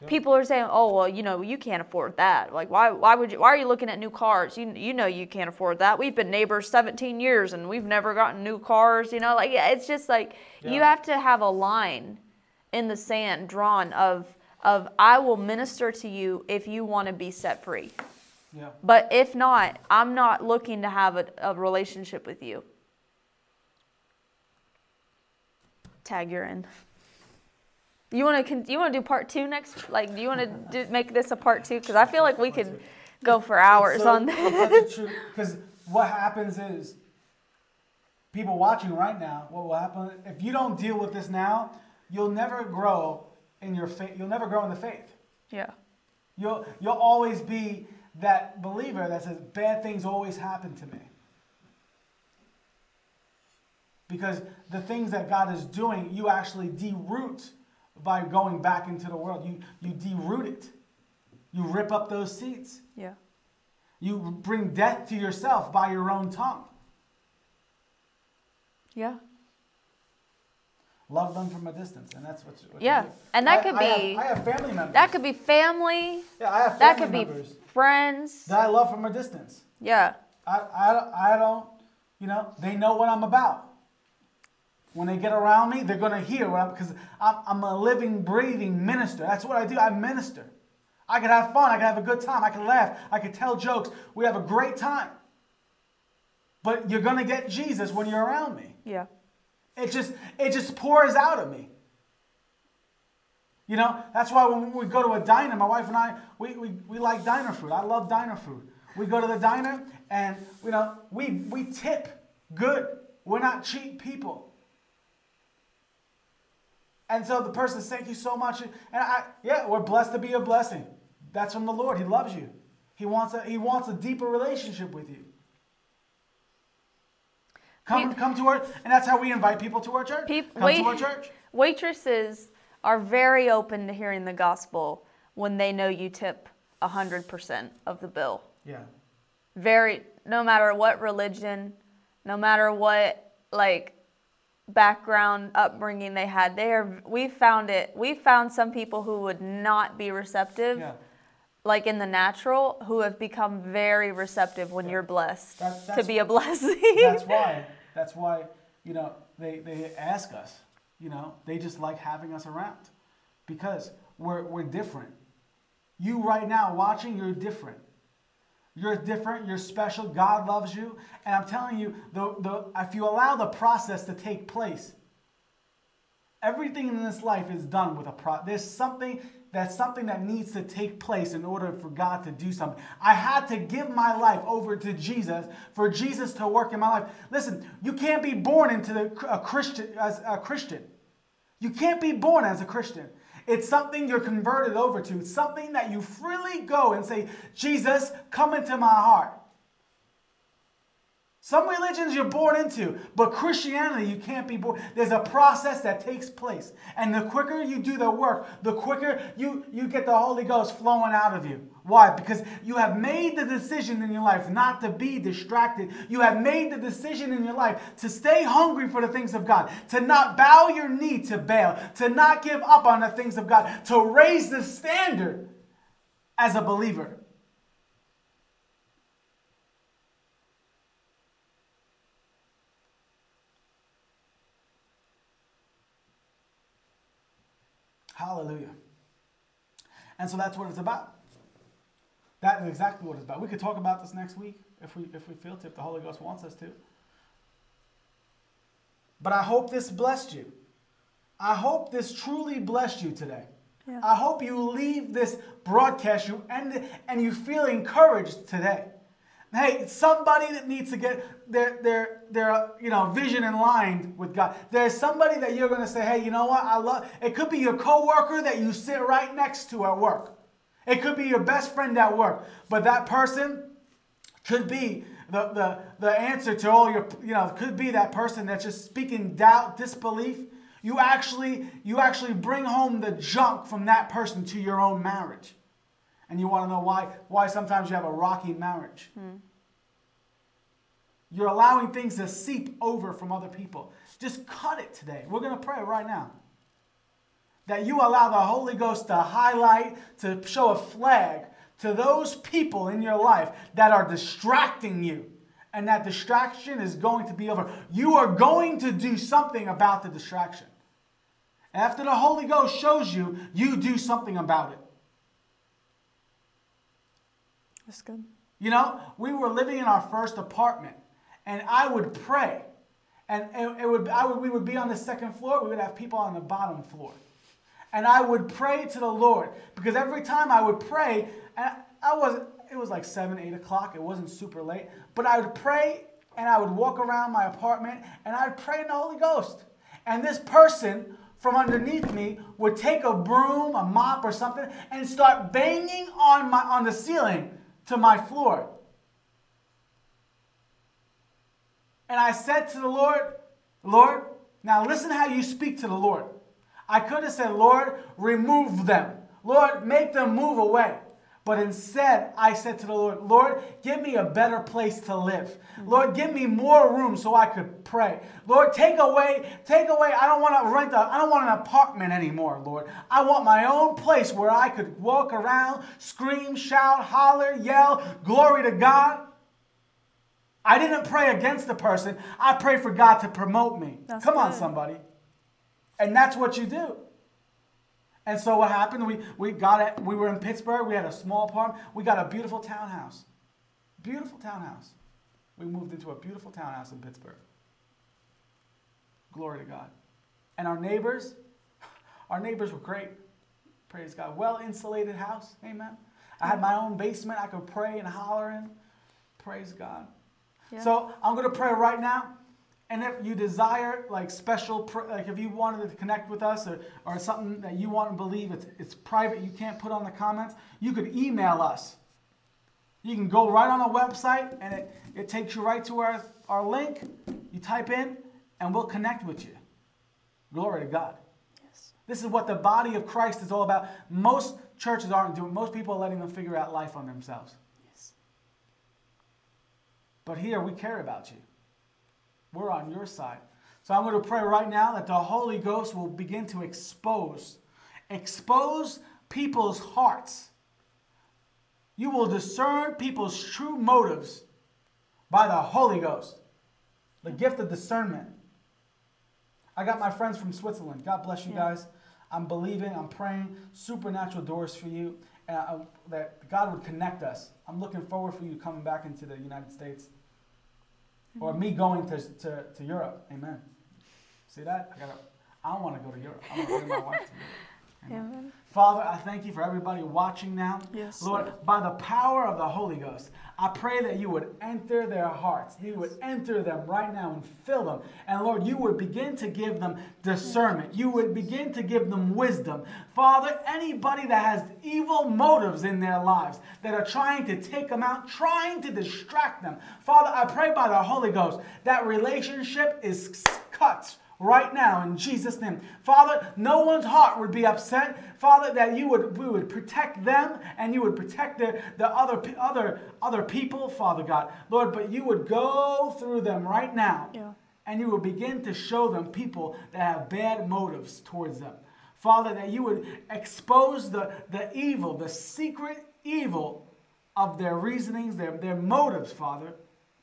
Speaker 2: People are saying oh well you know you can't afford that. Like why why would you why are you looking at new cars? You you know you can't afford that. We've been neighbors 17 years and we've never gotten new cars you know? Like it's just like you have to have a line in the sand drawn of of I will minister to you if you want to be set free.
Speaker 3: Yeah.
Speaker 2: But if not, I'm not looking to have a, a relationship with you. Tag you're in. You want to you want to do part two next? Like, do you want to make this a part two? Because I feel like we could go for hours
Speaker 3: So,
Speaker 2: on this.
Speaker 3: Because what happens is, people watching right now, what will happen if you don't deal with this now, you'll never grow in your faith. You'll never grow in the faith.
Speaker 2: Yeah.
Speaker 3: You'll you'll always be that believer that says bad things always happen to me. Because the things that God is doing, you actually deroot by going back into the world. You you deroot it. You rip up those seeds.
Speaker 2: Yeah.
Speaker 3: You bring death to yourself by your own tongue.
Speaker 2: Yeah.
Speaker 3: Love them from a distance, and that's what. what
Speaker 2: Yeah, and that
Speaker 3: I-
Speaker 2: could
Speaker 3: I have-
Speaker 2: be-
Speaker 3: I have family members.
Speaker 2: That could be family.
Speaker 3: yeah, I have family That
Speaker 2: could be friends.
Speaker 3: that I love from a distance.
Speaker 2: Yeah.
Speaker 3: I, I, I don't, you know, they know what I'm about. When they get around me, they're gonna hear what I'm, because I'm, I'm a living, breathing minister. That's what I do. I minister. I can have fun. I can have a good time. I can laugh. I can tell jokes. We have a great time. But you're gonna get Jesus when you're around me.
Speaker 2: Yeah.
Speaker 3: It just it just pours out of me. You know, that's why when we go to a diner, my wife and I, we, we, we like diner food. I love diner food. We go to the diner and you know, we we tip good. We're not cheap people. And so the person says, thank you so much. And I yeah, we're blessed to be a blessing. That's from the Lord. He loves you. He wants a he wants a deeper relationship with you. Come,
Speaker 2: Peop-
Speaker 3: come to our, and that's how we invite people to our church.
Speaker 2: Peop-
Speaker 3: come
Speaker 2: wait-
Speaker 3: to our church.
Speaker 2: Waitresses are very open to hearing the gospel when they know you tip 100% of the bill.
Speaker 3: Yeah.
Speaker 2: Very, no matter what religion, no matter what, like, background upbringing they had they are we found it we found some people who would not be receptive
Speaker 3: Yeah.
Speaker 2: like in the natural who have become very receptive when you're blessed
Speaker 3: That-
Speaker 2: to
Speaker 3: that's-
Speaker 2: be a blessing
Speaker 3: That's why. That's why. You know, they they ask us. You know, they just like having us around because we're we're different. You right now watching, you're different. You're different. You're special. God loves you, and I'm telling you, the the if you allow the process to take place, everything in this life is done with a pro. There's something that's something that needs to take place in order for God to do something. I had to give my life over to Jesus for Jesus to work in my life. Listen, you can't be born into the, a Christian as a Christian. You can't be born as a Christian. It's something you're converted over to. Something that you freely go and say, Jesus, come into my heart. Some religions you're born into, but Christianity you can't be born. There's a process that takes place. And the quicker you do the work, the quicker you, you get the Holy Ghost flowing out of you. Why? Because you have made the decision in your life not to be distracted. You have made the decision in your life to stay hungry for the things of God, to not bow your knee to Baal, to not give up on the things of God, to raise the standard as a believer. Hallelujah. And so that's what it's about. That is exactly what it's about. We could talk about this next week if we if we feel to, if the Holy Ghost wants us to. But I hope this blessed you. I hope this truly blessed you today.
Speaker 2: Yeah.
Speaker 3: I hope you leave this broadcast you end it, and you feel encouraged today. Hey, somebody that needs to get their their their you know vision in line with God. There's somebody that you're gonna say, hey, you know what? I love. It could be your coworker that you sit right next to at work. It could be your best friend at work. But that person could be the the the answer to all your you know could be that person that's just speaking doubt, disbelief. You actually you actually bring home the junk from that person to your own marriage. And you want to know why why sometimes you have a rocky marriage. Hmm. You're allowing things to seep over from other people. Just cut it today. We're going to pray right now. That you allow the Holy Ghost to highlight, to show a flag to those people in your life that are distracting you. And that distraction is going to be over. You are going to do something about the distraction. After the Holy Ghost shows you, you do something about it.
Speaker 2: That's good.
Speaker 3: You know, we were living in our first apartment, and I would pray, and it, it would, I would, we would be on the second floor. We would have people on the bottom floor, and I would pray to the Lord because every time I would pray, and I wasn't. It was like seven, eight o'clock. It wasn't super late, but I would pray, and I would walk around my apartment, and I'd pray in the Holy Ghost, and this person from underneath me would take a broom, a mop, or something, and start banging on my on the ceiling to my floor. And I said to the Lord, Lord, now listen how you speak to the Lord. I could have said, Lord, remove them. Lord, make them move away. But instead, I said to the Lord, Lord, give me a better place to live. Mm. Lord, give me more room so I could pray. Lord, take away, take away. I don't want to rent a, I don't want an apartment anymore, Lord. I want my own place where I could walk around, scream, shout, holler, yell, glory to God. I didn't pray against the person. I prayed for God to promote me.
Speaker 2: That's
Speaker 3: Come on, somebody. And that's what you do. And so what happened? We we got it. We were in Pittsburgh. We had a small apartment. We got a beautiful townhouse. Beautiful townhouse. We moved into a beautiful townhouse in Pittsburgh. Glory to God. And our neighbors, our neighbors were great. Praise God. Well insulated house. Amen. I had my own basement. I could pray and holler in. Praise God.
Speaker 2: Yeah.
Speaker 3: So I'm going to pray right now. And if you desire like special, pr- like if you wanted to connect with us or, or something that you want to believe, it's, it's private, you can't put on the comments, you could email us. You can go right on our website and it, it takes you right to our, our link. You type in and we'll connect with you. Glory to God.
Speaker 2: Yes.
Speaker 3: This is what the body of Christ is all about. Most churches aren't doing. Most people are letting them figure out life on themselves.
Speaker 2: Yes.
Speaker 3: But here we care about you. We're on your side. So I'm going to pray right now that the Holy Ghost will begin to expose, expose people's hearts. You will discern people's true motives by the Holy Ghost, the gift of discernment. I got my friends from Switzerland. God bless you
Speaker 2: Yeah.
Speaker 3: guys. I'm believing, I'm praying supernatural doors for you, and I, that God would connect us. I'm looking forward for you coming back into the United States, or me going to, to, to Europe. Amen. See that? I gotta. I want to go to Europe. I to bring my wife to Europe. Amen. Father, I thank you for everybody watching now.
Speaker 2: Yes,
Speaker 3: Lord,
Speaker 2: Lord.
Speaker 3: by the power of the Holy Ghost, I pray that you would enter their hearts. You would enter them right now and fill them. And Lord, you would begin to give them discernment. You would begin to give them wisdom. Father, anybody that has evil motives in their lives that are trying to take them out, trying to distract them, Father, I pray by the Holy Ghost that relationship is cut right now in Jesus' name. Father, no one's heart would be upset. Father, that you would we would protect them and you would protect the, the other other other people, Father God. Lord, but you would go through them right now.
Speaker 2: Yeah.
Speaker 3: And you would begin to show them people that have bad motives towards them. Father, that you would expose the, the evil, the secret evil of their reasonings, their, their motives, Father,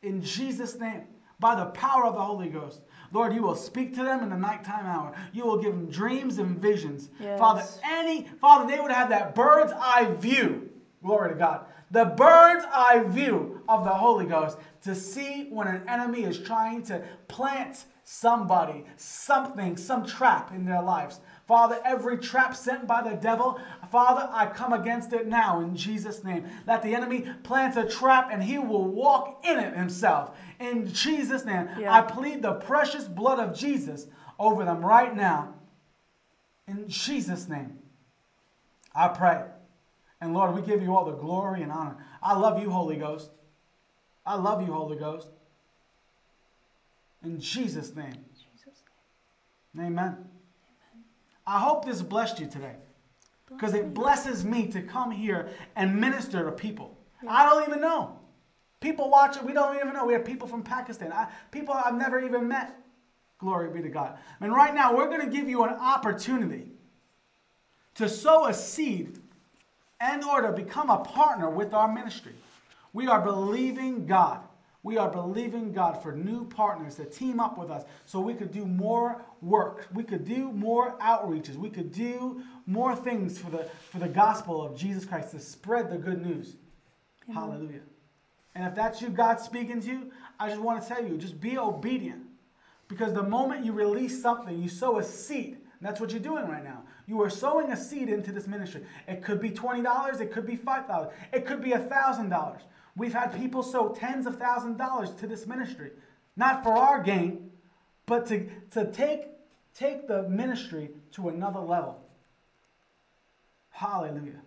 Speaker 3: in Jesus' name, by the power of the Holy Ghost. Lord, you will speak to them in the nighttime hour. You will give them dreams and visions.
Speaker 2: Yes.
Speaker 3: Father, any, Father, they would have that bird's eye view. Glory to God. The bird's eye view of the Holy Ghost to see when an enemy is trying to plant somebody, something, some trap in their lives. Father, every trap sent by the devil, Father, I come against it now in Jesus' name. That the enemy plants a trap and he will walk in it himself. In Jesus' name,
Speaker 2: Yeah.
Speaker 3: I plead the precious blood of Jesus over them right now. In Jesus' name, I pray. And Lord, we give you all the glory and honor. I love you, Holy Ghost. I love you, Holy Ghost. In Jesus' name.
Speaker 2: Jesus.
Speaker 3: Amen. I hope this blessed you today. Because it blesses me to come here and minister to people. I don't even know. People watch it, we don't even know. We have people from Pakistan, I, people I've never even met. Glory be to God. And right now, we're going to give you an opportunity to sow a seed and or to become a partner with our ministry. We are believing God. We are believing God for new partners to team up with us so we could do more work. We could do more outreaches. We could do more things for the for the gospel of Jesus Christ to spread the good news. Hallelujah. And if that's you, God speaking to you, I just want to tell you, just be obedient. Because the moment you release something, you sow a seed. And that's what you're doing right now. You are sowing a seed into this ministry. It could be $20, it could be $5, it could be $1,000. We've had people sow tens of thousands of dollars to this ministry. Not for our gain, but to, to take, take the ministry to another level. Hallelujah.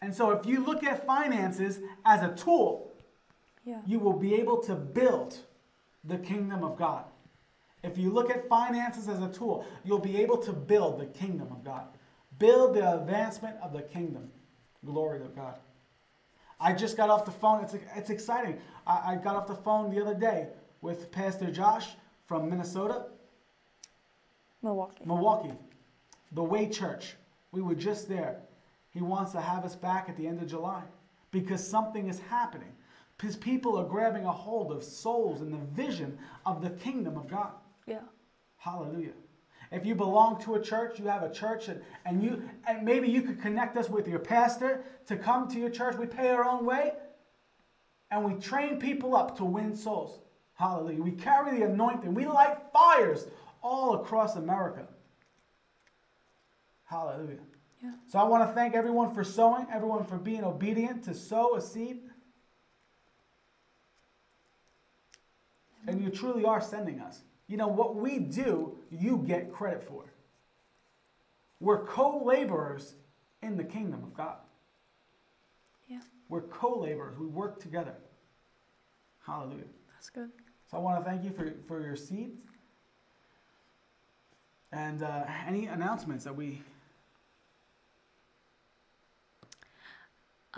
Speaker 3: And so if you look at finances as a tool,
Speaker 2: Yeah.
Speaker 3: you will be able to build the kingdom of God. If you look at finances as a tool, you'll be able to build the kingdom of God. Build the advancement of the kingdom. Glory to God. I just got off the phone. It's, it's exciting. I, I got off the phone the other day with Pastor Josh from Minnesota,
Speaker 2: Milwaukee.
Speaker 3: Milwaukee, the Way Church. We were just there. He wants to have us back at the end of July because something is happening. His people are grabbing a hold of souls and the vision of the kingdom of God.
Speaker 2: Yeah.
Speaker 3: Hallelujah. If you belong to a church, you have a church, and, and you and maybe you could connect us with your pastor to come to your church. We pay our own way, and we train people up to win souls. Hallelujah. We carry the anointing. We light fires all across America. Hallelujah.
Speaker 2: Yeah.
Speaker 3: So I want to thank everyone for sowing, everyone for being obedient to sow a seed. And you truly are sending us. You know, what we do, you get credit for. We're co laborers in the kingdom of God.
Speaker 2: Yeah.
Speaker 3: We're co laborers. We work together. Hallelujah.
Speaker 2: That's good.
Speaker 3: So I want to thank you for, for your seeds. And uh, any announcements that we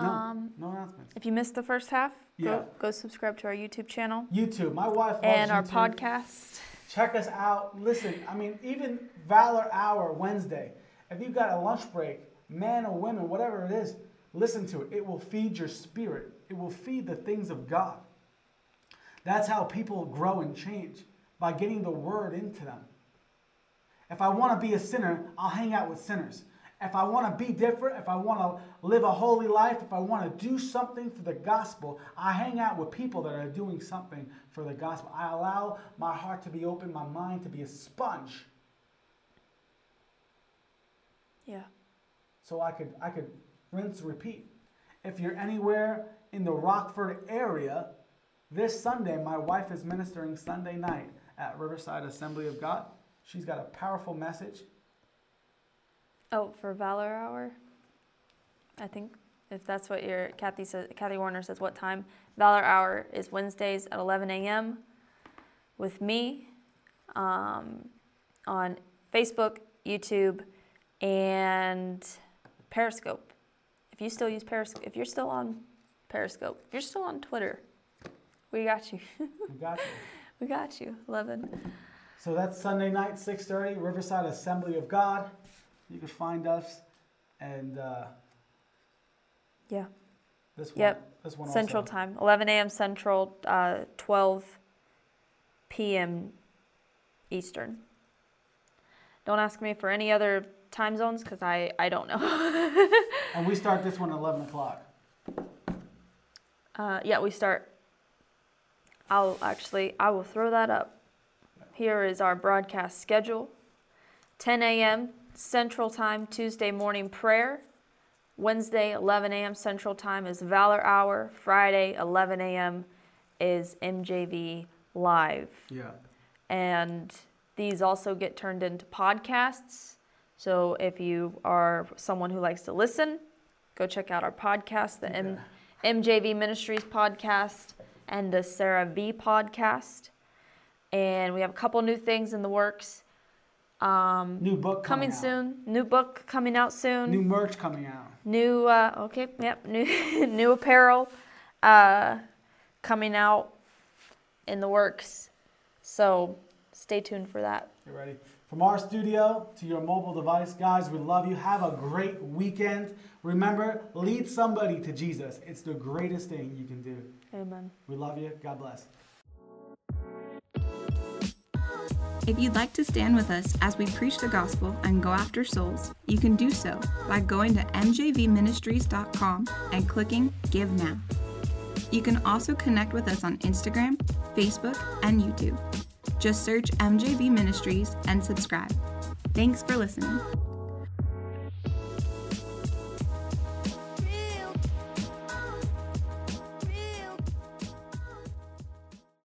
Speaker 3: No,
Speaker 2: Um,
Speaker 3: no announcements.
Speaker 2: If you missed the first half,
Speaker 3: Yeah.
Speaker 2: go, go subscribe to our YouTube channel
Speaker 3: YouTube. My wife
Speaker 2: and our
Speaker 3: YouTube.
Speaker 2: podcast.
Speaker 3: Check us out. Listen, I mean, even Valor Hour Wednesday. If you've got a lunch break, man or women, whatever it is, listen to it. It will feed your spirit. It will feed the things of God. That's how people grow and change by getting the word into them. If I want to be a sinner, I'll hang out with sinners. If I want to be different, if I want to live a holy life, if I want to do something for the gospel, I hang out with people that are doing something for the gospel. I allow my heart to be open, my mind to be a sponge,
Speaker 2: Yeah.
Speaker 3: so I could I could rinse and repeat. If you're anywhere in the Rockford area, this Sunday my wife is ministering Sunday night at Riverside Assembly of God. She's got a powerful message.
Speaker 2: Oh, for Valor Hour, I think if that's what your Kathy says, Kathy Warner says, what time? Valor Hour is Wednesdays at 11 a.m. with me um, on Facebook, YouTube, and Periscope. If you still use Periscope, if you're still on Periscope, if you're still on Twitter, we got you.
Speaker 3: We got you.
Speaker 2: we got you. 11.
Speaker 3: So that's Sunday night, 6:30, Riverside Assembly of God. You can find us, and uh,
Speaker 2: Yeah.
Speaker 3: this one,
Speaker 2: Yep.
Speaker 3: this one
Speaker 2: Central
Speaker 3: also.
Speaker 2: time, 11 a.m. Central, uh, 12 p.m. Eastern. Don't ask me for any other time zones because I, I don't know.
Speaker 3: And we start this one at 11 o'clock.
Speaker 2: uh, yeah, we start. I'll actually, I will throw that up. Here is our broadcast schedule 10 a.m. Central Time, Tuesday morning prayer. Wednesday, 11 a.m. Central Time is Valor Hour. Friday, 11 a.m. is MJV Live.
Speaker 3: Yeah.
Speaker 2: And these also get turned into podcasts. So if you are someone who likes to listen, go check out our podcast, the M- MJV Ministries podcast and the Sarah V podcast. And we have a couple new things in the works. Um,
Speaker 3: New book
Speaker 2: coming
Speaker 3: coming,
Speaker 2: soon. New book coming out soon.
Speaker 3: New merch coming out.
Speaker 2: New, uh, okay, yep, new, new apparel uh, coming out in the works. So stay tuned for that.
Speaker 3: You ready? From our studio to your mobile device, guys, we love you. Have a great weekend. Remember, lead somebody to Jesus. It's the greatest thing you can do.
Speaker 2: Amen.
Speaker 3: We love you. God bless.
Speaker 1: If you'd like to stand with us as we preach the gospel and go after souls, you can do so by going to mjvministries.com and clicking Give Now. You can also connect with us on Instagram, Facebook, and YouTube. Just search MJV Ministries and subscribe. Thanks for listening.